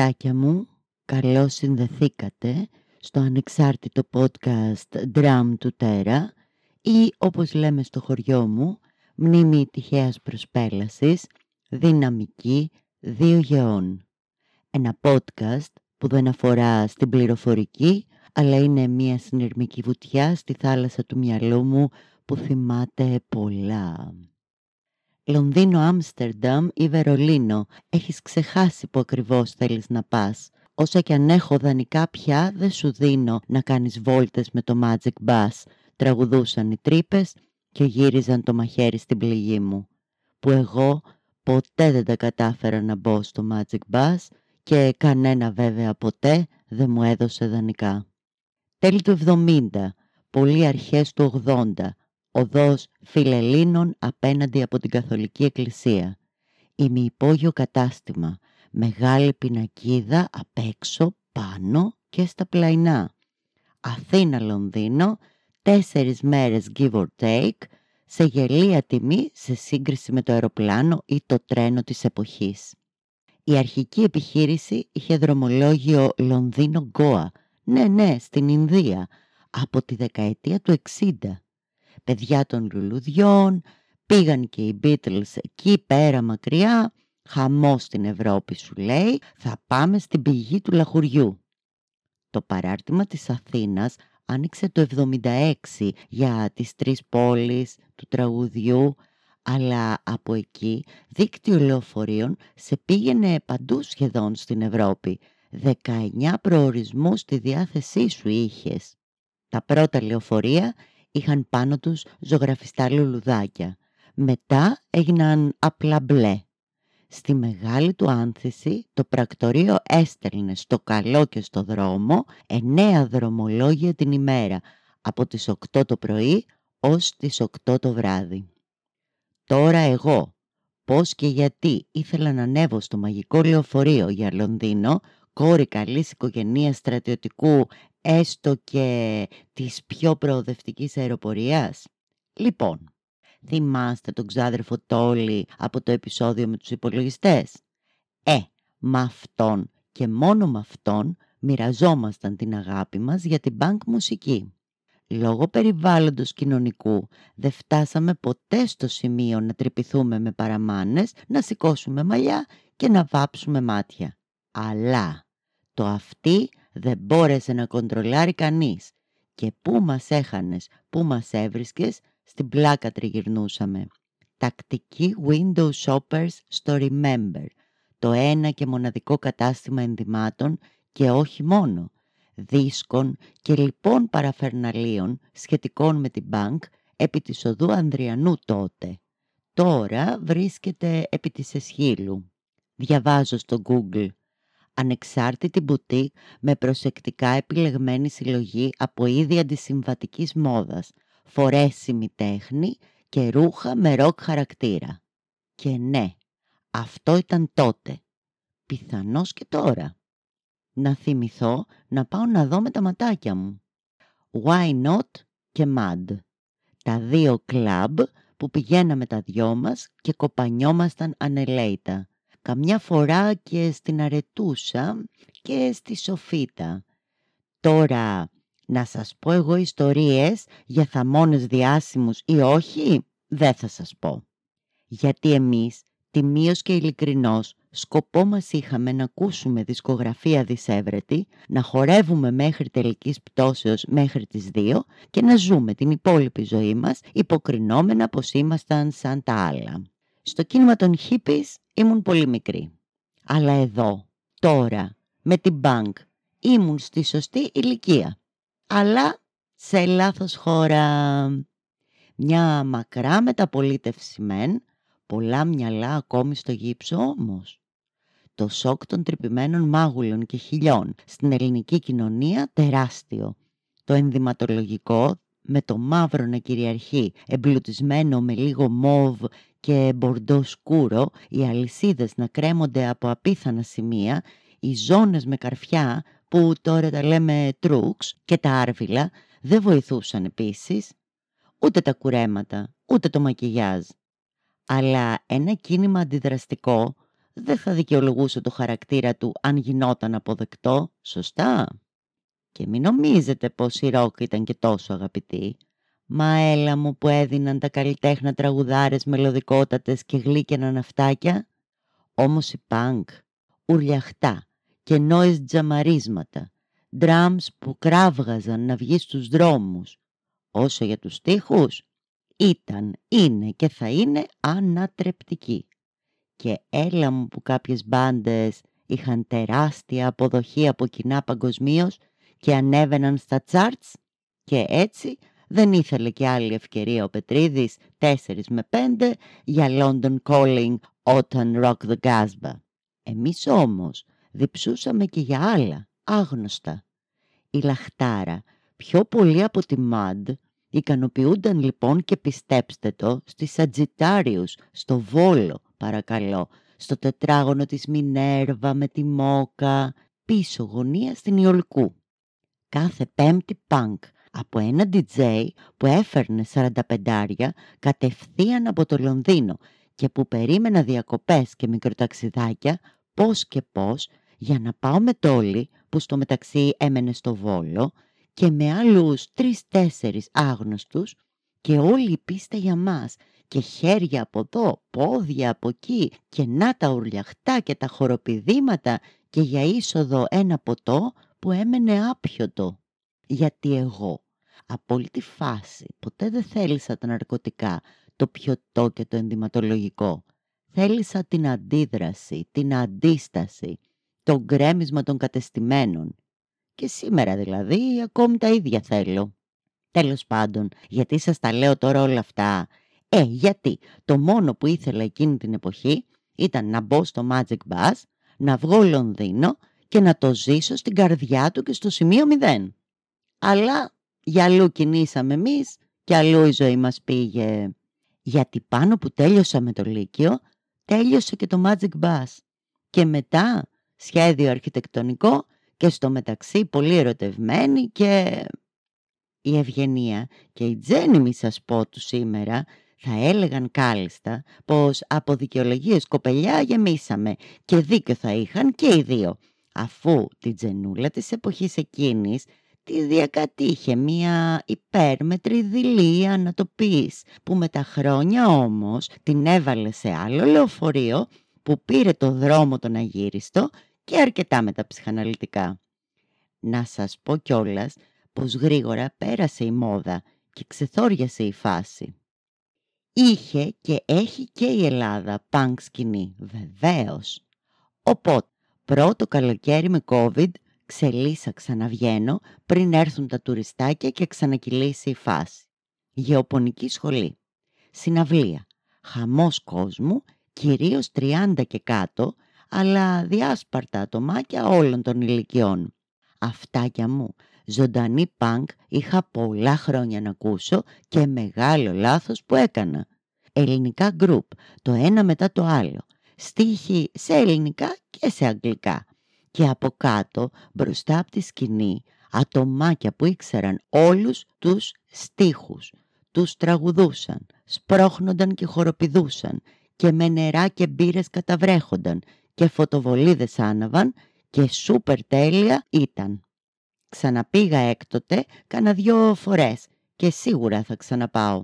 Αγατάκια μου, καλώς συνδεθήκατε στο ανεξάρτητο podcast Drum του Τέρα ή όπως λέμε στο χωριό μου, μνήμη τυχαίας προσπέλασης, δυναμική δύο γεών. Ένα podcast που δεν αφορά στην πληροφορική, αλλά είναι μια συνειρμική βουτιά στη θάλασσα του μυαλού μου που θυμάται πολλά. Λονδίνο, Άμστερνταμ ή Βερολίνο. Έχεις ξεχάσει που ακριβώς θέλεις να πας. Όσα κι αν έχω δανεικά πια δεν σου δίνω να κάνεις βόλτες με το Magic Bus. Τραγουδούσαν οι τρύπες και γύριζαν το μαχαίρι στην πληγή μου. Που εγώ ποτέ δεν τα κατάφερα να μπω στο Magic Bus και κανένα βέβαια ποτέ δεν μου έδωσε δανεικά. Τέλη του 70, πολύ αρχές του 80, οδός Φιλελλήνων απέναντι από την Καθολική Εκκλησία. Ημιυπόγειο κατάστημα, μεγάλη πινακίδα απ' έξω, πάνω και στα πλαϊνά. Αθήνα-Λονδίνο, τέσσερις μέρες give or take, σε γελία τιμή σε σύγκριση με το αεροπλάνο ή το τρένο της εποχής. Η αρχική επιχείρηση είχε δρομολόγιο Λονδίνο-Γκόα, ναι ναι στην Ινδία, από τη δεκαετία του 60 παιδιά των λουλουδιών, πήγαν και οι Beatles εκεί πέρα μακριά, χαμός στην Ευρώπη σου λέει, θα πάμε στην πηγή του λαχουριού. Το παράρτημα της Αθήνας άνοιξε το 76 για τις τρεις πόλεις του τραγουδιού, αλλά από εκεί δίκτυο λεωφορείων σε πήγαινε παντού σχεδόν στην Ευρώπη. 19 προορισμούς στη διάθεσή σου είχες. Τα πρώτα λεωφορεία είχαν πάνω τους ζωγραφιστά λουλουδάκια. Μετά έγιναν απλά μπλε. Στη μεγάλη του άνθηση το πρακτορείο έστελνε στο καλό και στο δρόμο εννέα δρομολόγια την ημέρα από τις 8 το πρωί ως τις 8 το βράδυ. Τώρα εγώ πώς και γιατί ήθελα να ανέβω στο μαγικό λεωφορείο για Λονδίνο κόρη καλής οικογενείας στρατιωτικού έστω και της πιο προοδευτικής αεροπορίας; Λοιπόν, θυμάστε τον ξάδερφο Τόλι από το επεισόδιο με τους υπολογιστές; Ε, με αυτόν και μόνο με αυτόν μοιραζόμασταν την αγάπη μας για την μπανκ μουσική. Λόγω περιβάλλοντος κοινωνικού δεν φτάσαμε ποτέ στο σημείο να τρυπηθούμε με παραμάνες, να σηκώσουμε μαλλιά και να βάψουμε μάτια. Αλλά το αυτή δεν μπόρεσε να κοντρολάρει κανείς και πού μας έχανες, πού μας έβρισκες, στην πλάκα τριγυρνούσαμε. Τακτικοί window shoppers στο Remember, το ένα και μοναδικό κατάστημα ενδυμάτων και όχι μόνο, δίσκων και λοιπόν παραφερναλίων σχετικών με την bank επί της οδού Ανδριανού τότε. Τώρα βρίσκεται επί της Εσχύλου. Διαβάζω στο Google ανεξάρτητη μπουτίκ με προσεκτικά επιλεγμένη συλλογή από είδη αντισυμβατικής μόδας, φορέσιμη τέχνη και ρούχα με ροκ χαρακτήρα. Και ναι, αυτό ήταν τότε. Πιθανώς και τώρα. Να θυμηθώ να πάω να δω με τα ματάκια μου. Why Not και Mad. Τα δύο κλαμπ που πηγαίναμε τα δυο μας και κοπανιόμασταν ανελέητα καμιά φορά και στην Αρετούσα και στη Σοφίτα. Τώρα, να σας πω εγώ ιστορίες για θαμώνες διάσημους ή όχι, δεν θα σας πω. Γιατί εμείς, τιμίως και ειλικρινώς, σκοπό μας είχαμε να ακούσουμε δισκογραφία δισεύρετη, να χορεύουμε μέχρι τελικής πτώσεως μέχρι τις δύο και να ζούμε την υπόλοιπη ζωή μας υποκρινόμενα πως ήμασταν σαν τα άλλα. Στο κίνημα των hippies ήμουν πολύ μικρή. Αλλά εδώ, τώρα, με την bank, ήμουν στη σωστή ηλικία. Αλλά σε λάθος χώρα. Μια μακρά μεταπολίτευση μεν, πολλά μυαλά ακόμη στο γύψο όμως. Το σοκ των τρυπημένων μάγουλων και χιλιών στην ελληνική κοινωνία τεράστιο. Το ενδυματολογικό με το μαύρο να κυριαρχεί, εμπλουτισμένο με λίγο μόβ και μπορντό σκούρο, οι αλυσίδες να κρέμονται από απίθανα σημεία, οι ζώνες με καρφιά που τώρα τα λέμε τρούξ και τα άρβιλα δεν βοηθούσαν επίσης, ούτε τα κουρέματα, ούτε το μακιγιάζ. Αλλά ένα κίνημα αντιδραστικό δεν θα δικαιολογούσε το χαρακτήρα του αν γινόταν αποδεκτό, σωστά; Και μην νομίζετε πως η ροκ ήταν και τόσο αγαπητή. Μα έλα μου που έδιναν τα καλλιτέχνα τραγουδάρες μελωδικότατες και γλύκαινα ναυτάκια. Όμως η πανκ, ουρλιαχτά και νόης τζαμαρίσματα, ντράμς που κράβγαζαν να βγει στους δρόμους. Όσο για τους στίχους, ήταν, είναι και θα είναι ανατρεπτική. Και έλα μου που κάποιες μπάντες είχαν τεράστια αποδοχή από κοινά παγκοσμίως και ανέβαιναν στα τσάρτς και έτσι δεν ήθελε και άλλη ευκαιρία ο Πετρίδης 4 με 5 για London Calling όταν Rock the Casbah. Εμείς όμως διψούσαμε και για άλλα, άγνωστα. Η λαχτάρα, πιο πολύ από τη Μαντ, ικανοποιούνταν λοιπόν και πιστέψτε το στις Σατζιτάριους, στο Βόλο, παρακαλώ, στο τετράγωνο της Μινέρβα με τη Μόκα, πίσω γωνία στην Ιολκού. Κάθε πέμπτη πανκ από ένα DJ που έφερνε 45 κατευθείαν από το Λονδίνο και που περίμενα διακοπές και μικροταξιδάκια πώς και πώς για να πάω με τόλι που στο μεταξύ έμενε στο Βόλο και με άλλους τρεις-τέσσερις άγνωστους και όλη η πίστα για μας και χέρια από εδώ, πόδια από εκεί και να τα ουρλιαχτά και τα χοροπηδήματα και για είσοδο ένα ποτό που έμενε άπιωτο. Γιατί εγώ από όλη τη φάση ποτέ δεν θέλησα τα ναρκωτικά, το πιωτό και το ενδυματολογικό. Θέλησα την αντίδραση, την αντίσταση, το γκρέμισμα των κατεστημένων. Και σήμερα δηλαδή ακόμη τα ίδια θέλω. Τέλος πάντων, γιατί σας τα λέω τώρα όλα αυτά; Ε, γιατί το μόνο που ήθελα εκείνη την εποχή ήταν να μπω στο Magic Bus, να βγω Λονδίνο και να το ζήσω στην καρδιά του και στο σημείο μηδέν. Αλλά για αλλού κινήσαμε εμείς και αλλού η ζωή μας πήγε. Γιατί πάνω που τέλειωσα με το Λύκειο, τέλειωσε και το Magic Bus. Και μετά σχέδιο αρχιτεκτονικό και στο μεταξύ πολύ ερωτευμένη και... Η Ευγενία και η Τζέννη μη σας πω τους σήμερα θα έλεγαν κάλλιστα πως από δικαιολογίες κοπελιά γεμίσαμε και δίκιο θα είχαν και οι δύο αφού την Τζενούλα της εποχής εκείνης τη διακατήχε μία υπέρμετρη δηλία να το πεις που με τα χρόνια όμως την έβαλε σε άλλο λεωφορείο που πήρε το δρόμο τον αγύριστο και αρκετά μεταψυχαναλυτικά. Να σας πω κιόλας πως γρήγορα πέρασε η μόδα και ξεθόριασε η φάση. Είχε και έχει και η Ελλάδα πανκ σκηνή, βεβαίως. Οπότε, πρώτο καλοκαίρι με COVID, ξελίσα ξαναβγαίνω πριν έρθουν τα τουριστάκια και ξανακυλήσει η φάση. Γεωπονική σχολή. Συναυλία. Χαμός κόσμου, κυρίως 30 και κάτω, αλλά διάσπαρτα ατομάκια όλων των ηλικιών. Αυτάκια μου, ζωντανή πανκ είχα πολλά χρόνια να ακούσω και μεγάλο λάθος που έκανα. Ελληνικά γκρουπ, το ένα μετά το άλλο. Στίχοι σε ελληνικά και σε αγγλικά. Και από κάτω, μπροστά από τη σκηνή, ατομάκια που ήξεραν όλους τους στίχους. Τους τραγουδούσαν, σπρώχνονταν και χοροπηδούσαν και με νερά και μπύρες καταβρέχονταν και φωτοβολίδες άναβαν και σούπερ τέλεια ήταν. Ξαναπήγα έκτοτε κάνα δυο φορές και σίγουρα θα ξαναπάω.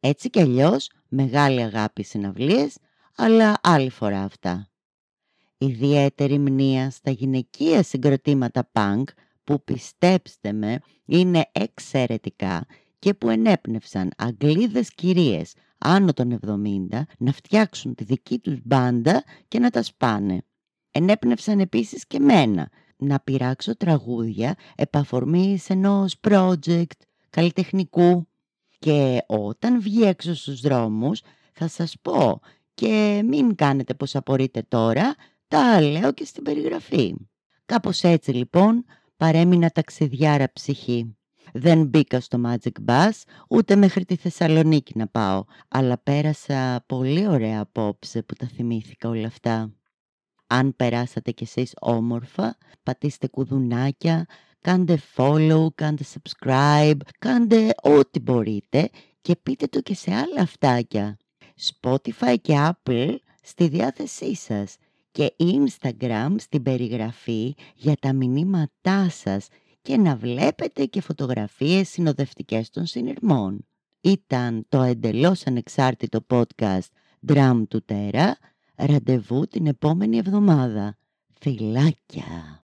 Έτσι κι αλλιώς μεγάλη αγάπη συναυλίες, αλλά άλλη φορά αυτά. Ιδιαίτερη μνήα στα γυναικεία συγκροτήματα punk που πιστέψτε με είναι εξαιρετικά και που ενέπνευσαν Αγγλίδες κυρίες άνω των 70 να φτιάξουν τη δική τους μπάντα και να τα σπάνε. Ενέπνευσαν επίσης και μένα να πειράξω τραγούδια επαφορμής ενός project καλλιτεχνικού και όταν βγει έξω στους δρόμους θα σας πω και μην κάνετε πως απορείτε τώρα, τα λέω και στην περιγραφή. Κάπως έτσι λοιπόν παρέμεινα ταξιδιάρα ψυχή. Δεν μπήκα στο Magic Bus, ούτε μέχρι τη Θεσσαλονίκη να πάω, αλλά πέρασα πολύ ωραία απόψε που τα θυμήθηκα όλα αυτά. Αν περάσατε κι εσείς όμορφα, πατήστε κουδουνάκια, κάντε follow, κάντε subscribe, κάντε ό,τι μπορείτε και πείτε το και σε άλλα αυτάκια. Spotify και Apple στη διάθεσή σας και Instagram στην περιγραφή για τα μηνύματά σας και να βλέπετε και φωτογραφίες συνοδευτικές των συνειρμών. Ήταν το εντελώς ανεξάρτητο podcast Drum του Τέρα. Ραντεβού την επόμενη εβδομάδα. Φιλάκια!